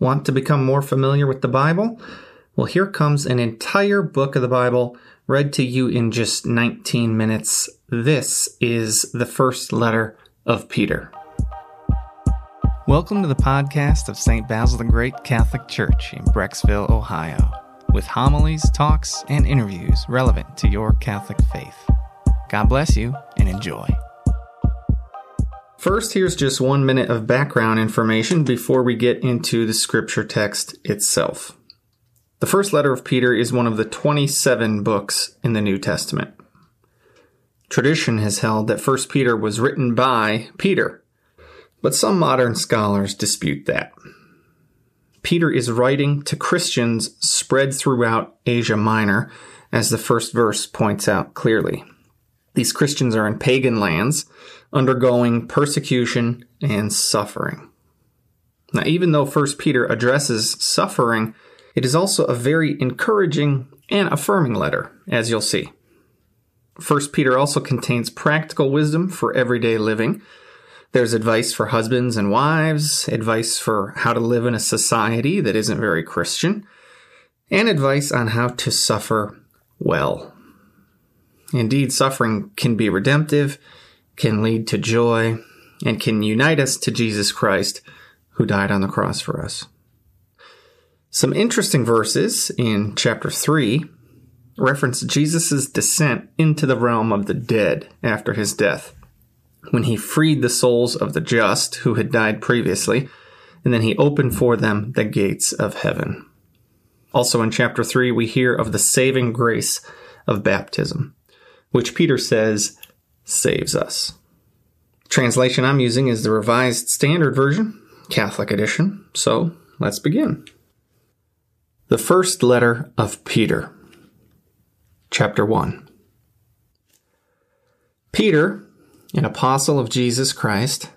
Want to become more familiar with the Bible? Well, here comes an entire book of the Bible read to you in just 19 minutes. This is the first letter of Peter. Welcome to the podcast of St. Basil the Great Catholic Church in Brecksville, Ohio, with homilies, talks, and interviews relevant to your Catholic faith. God bless you and enjoy. First, here's just one minute of background information before we get into the scripture text itself. The first letter of Peter is one of the 27 books in the New Testament. Tradition has held that 1 Peter was written by Peter, but some modern scholars dispute that. Peter is writing to Christians spread throughout Asia Minor, as the first verse points out clearly. These Christians are in pagan lands, undergoing persecution and suffering. Now, even though 1 Peter addresses suffering, it is also a very encouraging and affirming letter, as you'll see. 1 Peter also contains practical wisdom for everyday living. There's advice for husbands and wives, advice for how to live in a society that isn't very Christian, and advice on how to suffer well. Indeed, suffering can be redemptive can lead to joy and can unite us to Jesus Christ who died on the cross for us. Some interesting verses in chapter 3 reference Jesus' descent into the realm of the dead after his death, when he freed the souls of the just who had died previously, and then he opened for them the gates of heaven. Also in chapter 3, we hear of the saving grace of baptism, which Peter says saves us. Translation I'm using is the Revised Standard Version, Catholic Edition. So let's begin. The first letter of Peter, chapter 1. Peter, an apostle of Jesus Christ,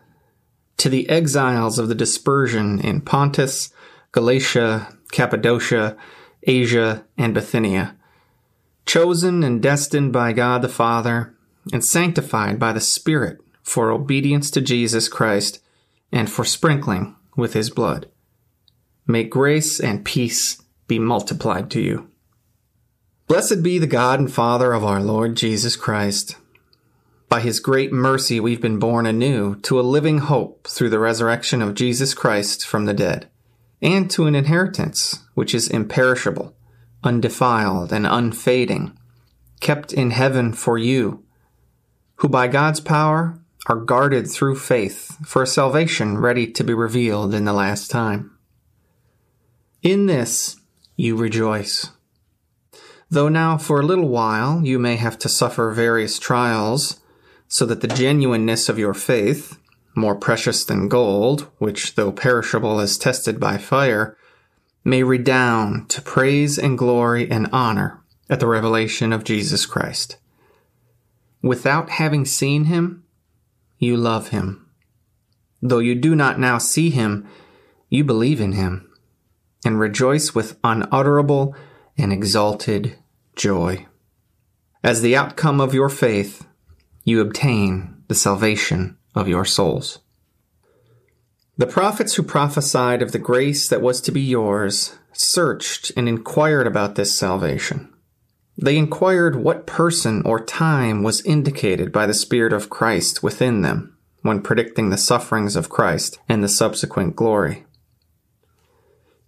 to the exiles of the dispersion in Pontus, Galatia, Cappadocia, Asia, and Bithynia, chosen and destined by God the Father and sanctified by the Spirit for obedience to Jesus Christ and for sprinkling with his blood. May grace and peace be multiplied to you. Blessed be the God and Father of our Lord Jesus Christ. By his great mercy, we've been born anew to a living hope through the resurrection of Jesus Christ from the dead, and to an inheritance which is imperishable, undefiled, and unfading, kept in heaven for you who by God's power are guarded through faith for a salvation ready to be revealed in the last time. In this you rejoice. Though now for a little while you may have to suffer various trials, so that the genuineness of your faith, more precious than gold, which though perishable is tested by fire, may redound to praise and glory and honor at the revelation of Jesus Christ Without having seen him, you love him. Though you do not now see him, you believe in him and rejoice with unutterable and exalted joy. As the outcome of your faith, you obtain the salvation of your souls. The prophets who prophesied of the grace that was to be yours searched and inquired about this salvation. They inquired what person or time was indicated by the Spirit of Christ within them when predicting the sufferings of Christ and the subsequent glory.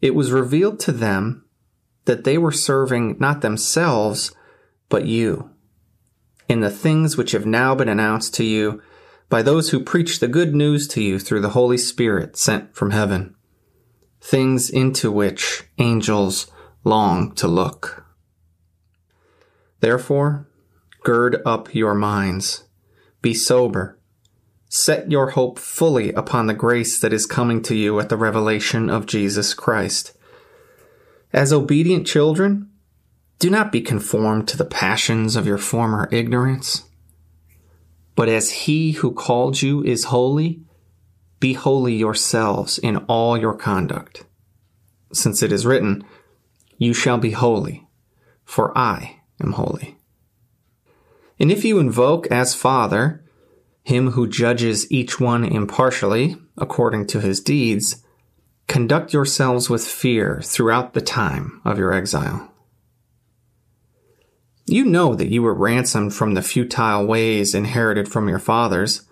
It was revealed to them that they were serving not themselves, but you, in the things which have now been announced to you by those who preach the good news to you through the Holy Spirit sent from heaven, things into which angels long to look. Therefore, gird up your minds. Be sober. Set your hope fully upon the grace that is coming to you at the revelation of Jesus Christ. As obedient children, do not be conformed to the passions of your former ignorance. But as he who called you is holy, be holy yourselves in all your conduct. Since it is written, You shall be holy, for I am holy. And if you invoke as Father him who judges each one impartially according to his deeds, conduct yourselves with fear throughout the time of your exile. You know that you were ransomed from the futile ways inherited from your fathers,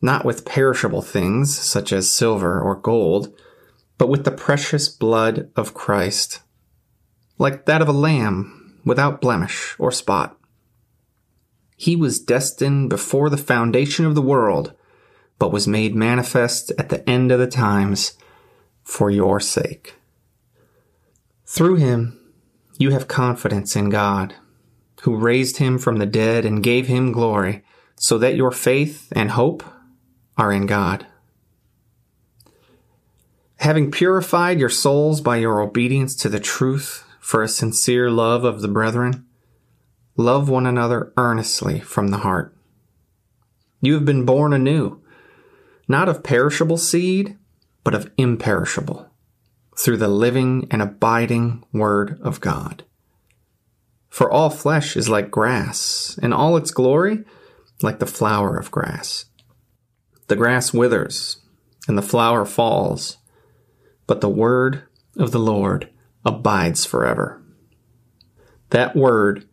not with perishable things such as silver or gold, but with the precious blood of Christ, like that of a lamb without blemish or spot. He was destined before the foundation of the world, but was made manifest at the end of the times for your sake. Through him, you have confidence in God, who raised him from the dead and gave him glory, so that your faith and hope are in God. Having purified your souls by your obedience to the truth for a sincere love of the brethren, love one another earnestly from the heart. You have been born anew, not of perishable seed, but of imperishable, through the living and abiding Word of God. For all flesh is like grass, and all its glory like the flower of grass. The grass withers, and the flower falls, but the word of the Lord abides forever. That word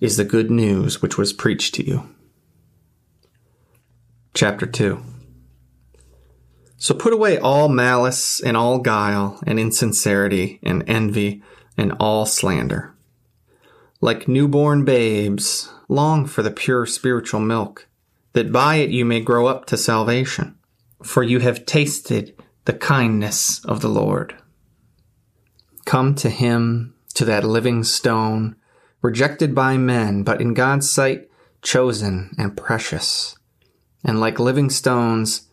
is the good news which was preached to you. Chapter 2 so put away all malice and all guile and insincerity and envy and all slander. Like newborn babes, long for the pure spiritual milk, that by it you may grow up to salvation. For you have tasted the kindness of the Lord. Come to him, to that living stone, rejected by men, but in God's sight chosen and precious. And like living stones,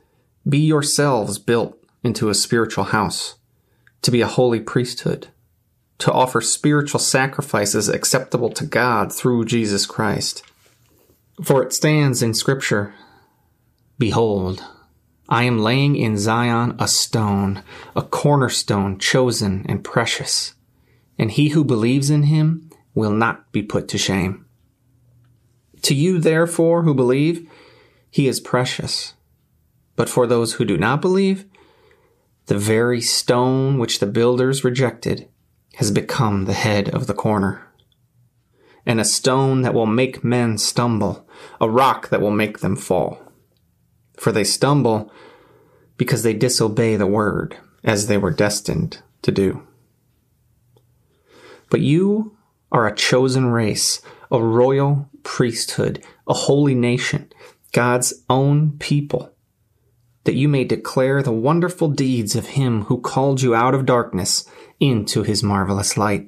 be yourselves built into a spiritual house, to be a holy priesthood, to offer spiritual sacrifices acceptable to God through Jesus Christ. For it stands in Scripture Behold, I am laying in Zion a stone, a cornerstone chosen and precious, and he who believes in him will not be put to shame. To you, therefore, who believe, he is precious. But for those who do not believe, the very stone which the builders rejected has become the head of the corner. And a stone that will make men stumble, a rock that will make them fall. For they stumble because they disobey the word as they were destined to do. But you are a chosen race, a royal priesthood, a holy nation, God's own people that you may declare the wonderful deeds of him who called you out of darkness into his marvelous light.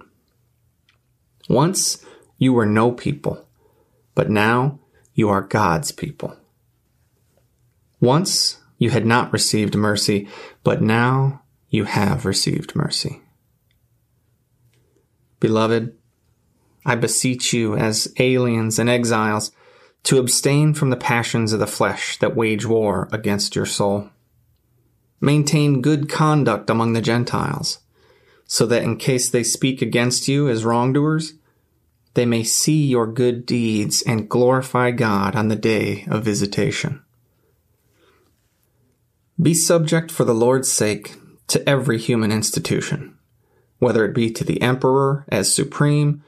Once you were no people, but now you are God's people. Once you had not received mercy, but now you have received mercy. Beloved, I beseech you as aliens and exiles to abstain from the passions of the flesh that wage war against your soul. Maintain good conduct among the Gentiles, so that in case they speak against you as wrongdoers, they may see your good deeds and glorify God on the day of visitation. Be subject for the Lord's sake to every human institution, whether it be to the emperor as supreme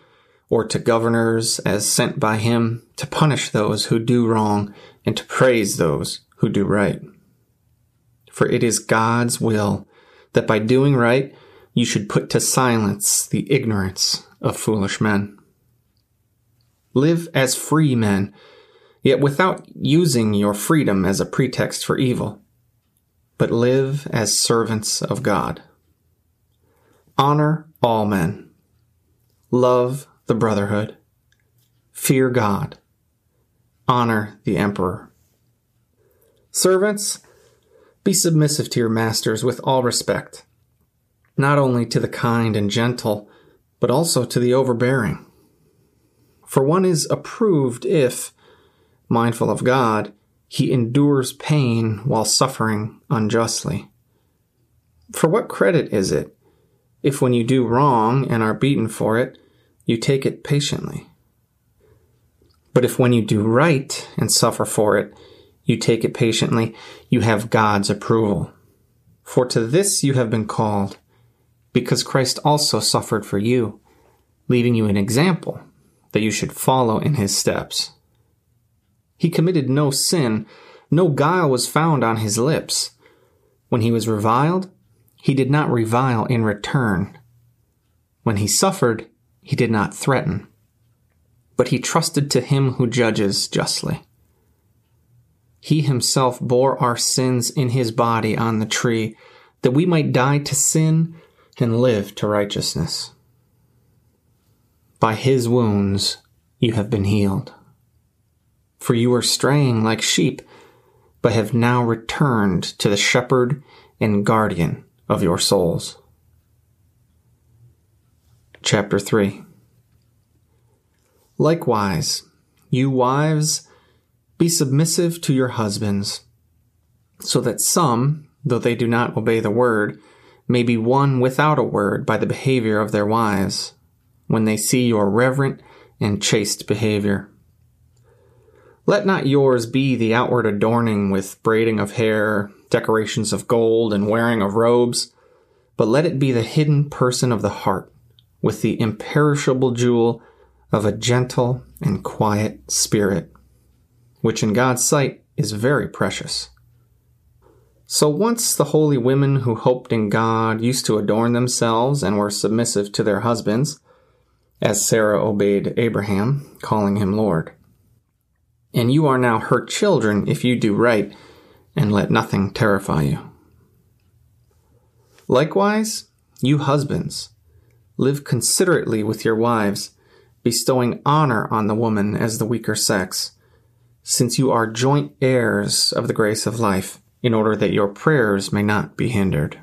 or to governors as sent by him to punish those who do wrong and to praise those who do right. For it is God's will that by doing right you should put to silence the ignorance of foolish men. Live as free men, yet without using your freedom as a pretext for evil, but live as servants of God. Honor all men. Love the brotherhood. Fear God. Honor the emperor. Servants, be submissive to your masters with all respect, not only to the kind and gentle, but also to the overbearing. For one is approved if, mindful of God, he endures pain while suffering unjustly. For what credit is it if when you do wrong and are beaten for it, you take it patiently. But if when you do right and suffer for it, you take it patiently, you have God's approval. For to this you have been called, because Christ also suffered for you, leaving you an example that you should follow in his steps. He committed no sin, no guile was found on his lips. When he was reviled, he did not revile in return. When he suffered, he did not threaten, but he trusted to him who judges justly. He himself bore our sins in his body on the tree, that we might die to sin and live to righteousness. By his wounds you have been healed. For you were straying like sheep, but have now returned to the shepherd and guardian of your souls. Chapter 3 Likewise, you wives, be submissive to your husbands, so that some, though they do not obey the word, may be won without a word by the behavior of their wives, when they see your reverent and chaste behavior. Let not yours be the outward adorning with braiding of hair, decorations of gold, and wearing of robes, but let it be the hidden person of the heart, with the imperishable jewel of a gentle and quiet spirit, which in God's sight is very precious. So once the holy women who hoped in God used to adorn themselves and were submissive to their husbands, as Sarah obeyed Abraham, calling him Lord. And you are now her children if you do right, and let nothing terrify you. Likewise, you husbands, live considerately with your wives, bestowing honor on the woman as the weaker sex, since you are joint heirs of the grace of life, in order that your prayers may not be hindered.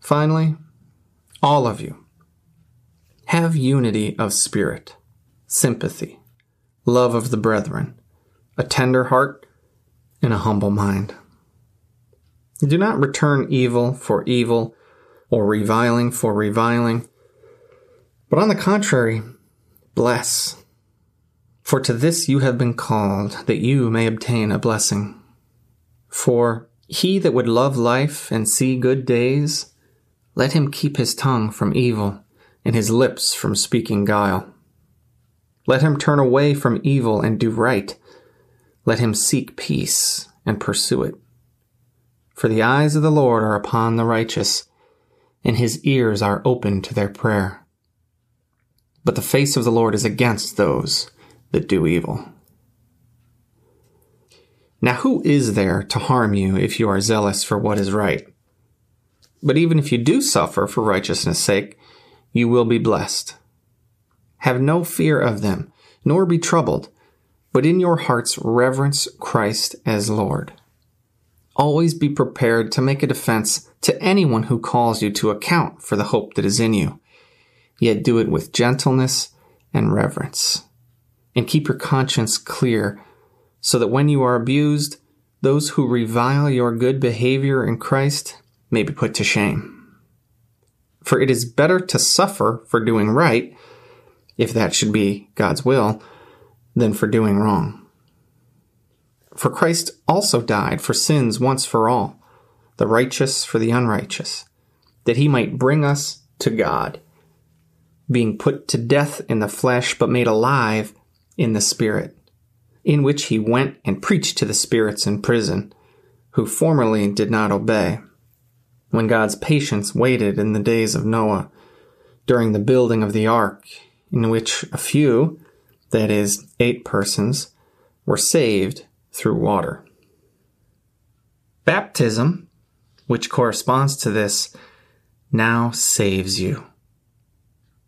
Finally, all of you, have unity of spirit, sympathy, love of the brethren, a tender heart, and a humble mind. Do not return evil for evil or reviling for reviling, but on the contrary, bless. For to this you have been called, that you may obtain a blessing. For he that would love life and see good days, let him keep his tongue from evil and his lips from speaking guile. Let him turn away from evil and do right. Let him seek peace and pursue it. For the eyes of the Lord are upon the righteous, and his ears are open to their prayer. But the face of the Lord is against those that do evil. Now, who is there to harm you if you are zealous for what is right? But even if you do suffer for righteousness' sake, you will be blessed. Have no fear of them, nor be troubled, but in your hearts reverence Christ as Lord. Always be prepared to make a defense to anyone who calls you to account for the hope that is in you. Yet do it with gentleness and reverence. And keep your conscience clear so that when you are abused, those who revile your good behavior in Christ may be put to shame. For it is better to suffer for doing right, if that should be God's will, than for doing wrong. For Christ also died for sins once for all, the righteous for the unrighteous, that he might bring us to God, being put to death in the flesh, but made alive in the Spirit, in which he went and preached to the spirits in prison, who formerly did not obey when God's patience waited in the days of Noah during the building of the ark, in which a few, that is, eight persons, were saved through water. Baptism, which corresponds to this, now saves you.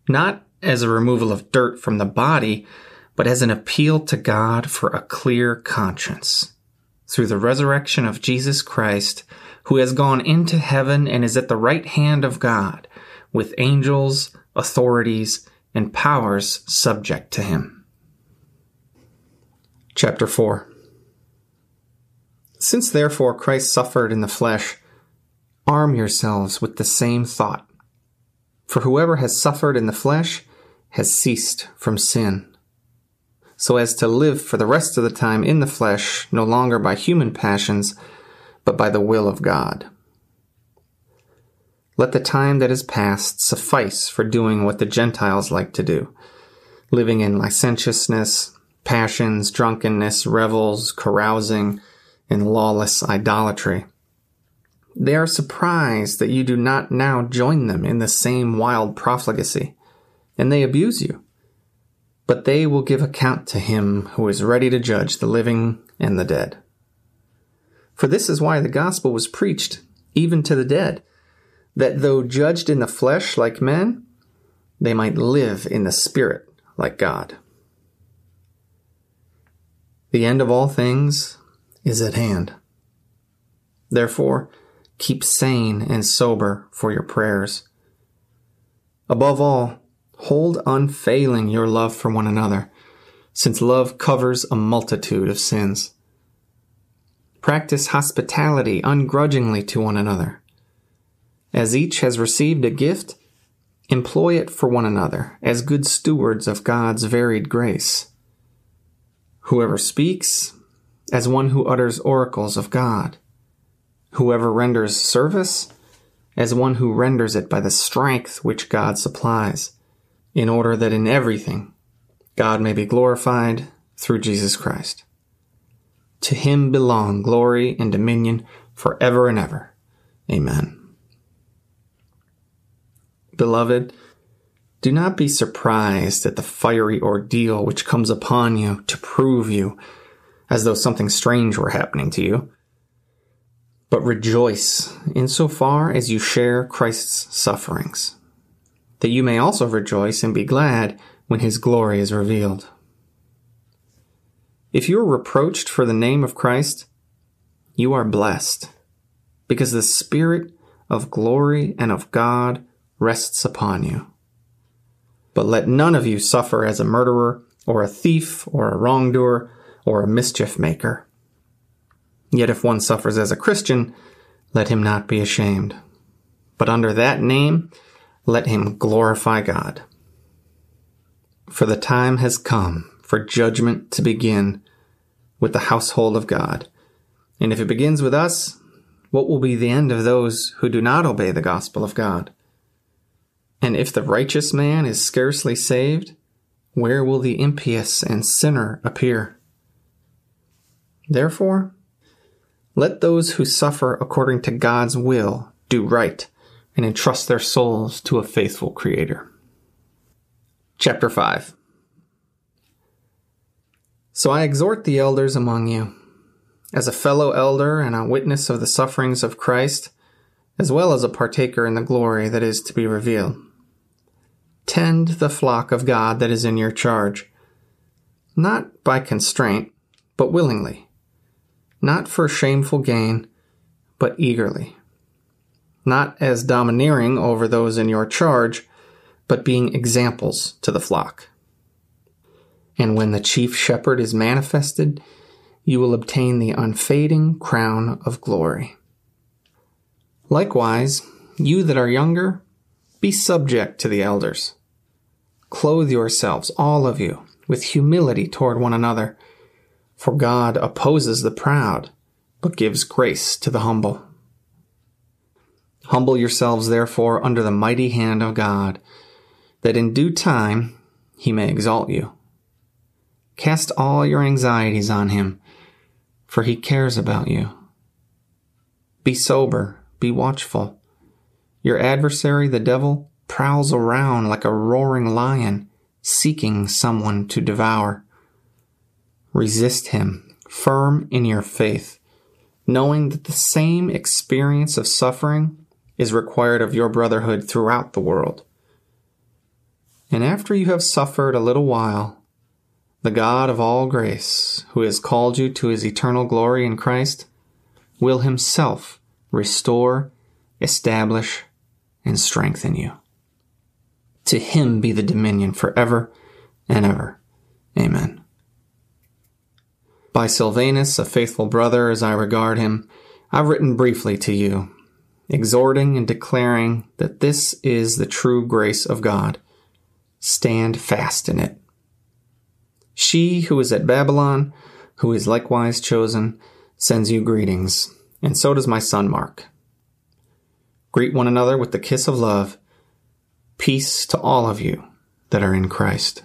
Not as a removal of dirt from the body, but as an appeal to God for a clear conscience. Through the resurrection of Jesus Christ, who has gone into heaven and is at the right hand of God, with angels, authorities, and powers subject to him. Chapter 4 Since therefore Christ suffered in the flesh, arm yourselves with the same thought. For whoever has suffered in the flesh has ceased from sin, so as to live for the rest of the time in the flesh, no longer by human passions, but by the will of God. Let the time that is past suffice for doing what the Gentiles like to do, living in licentiousness, passions, drunkenness, revels, carousing, and lawless idolatry. They are surprised that you do not now join them in the same wild profligacy, and they abuse you. But they will give account to him who is ready to judge the living and the dead. For this is why the gospel was preached, even to the dead, that though judged in the flesh like men, they might live in the spirit like God. The end of all things is at hand. Therefore, keep sane and sober for your prayers. Above all, hold unfailing your love for one another, since love covers a multitude of sins. Practice hospitality ungrudgingly to one another. As each has received a gift, employ it for one another as good stewards of God's varied grace. Whoever speaks, as one who utters oracles of God. Whoever renders service, as one who renders it by the strength which God supplies, in order that in everything God may be glorified through Jesus Christ. To him belong glory and dominion forever and ever. Amen. Beloved, do not be surprised at the fiery ordeal which comes upon you to prove you, as though something strange were happening to you. But rejoice insofar as you share Christ's sufferings, that you may also rejoice and be glad when his glory is revealed. If you are reproached for the name of Christ, you are blessed, because the Spirit of glory and of God rests upon you. But let none of you suffer as a murderer, or a thief, or a wrongdoer, or a mischief maker. Yet if one suffers as a Christian, let him not be ashamed. But under that name, let him glorify God. For the time has come for judgment to begin with the household of God. And if it begins with us, what will be the end of those who do not obey the gospel of God? And if the righteous man is scarcely saved, where will the impious and sinner appear? Therefore, let those who suffer according to God's will do right and entrust their souls to a faithful Creator. Chapter 5 So I exhort the elders among you, as a fellow elder and a witness of the sufferings of Christ, as well as a partaker in the glory that is to be revealed. Tend the flock of God that is in your charge, not by constraint, but willingly, not for shameful gain, but eagerly, not as domineering over those in your charge, but being examples to the flock. And when the chief shepherd is manifested, you will obtain the unfading crown of glory. Likewise, you that are younger, be subject to the elders. Clothe yourselves, all of you, with humility toward one another. For God opposes the proud, but gives grace to the humble. Humble yourselves, therefore, under the mighty hand of God, that in due time he may exalt you. Cast all your anxieties on him, for he cares about you. Be sober, be watchful. Your adversary, the devil, prowls around like a roaring lion, seeking someone to devour. Resist him, firm in your faith, knowing that the same experience of suffering is required of your brotherhood throughout the world. And after you have suffered a little while, the God of all grace, who has called you to his eternal glory in Christ, will himself restore, establish, and strengthen you. To him be the dominion forever and ever. Amen. By Silvanus, a faithful brother as I regard him, I've written briefly to you, exhorting and declaring that this is the true grace of God. Stand fast in it. She who is at Babylon, who is likewise chosen, sends you greetings, and so does my son Mark. Greet one another with the kiss of love. Peace to all of you that are in Christ.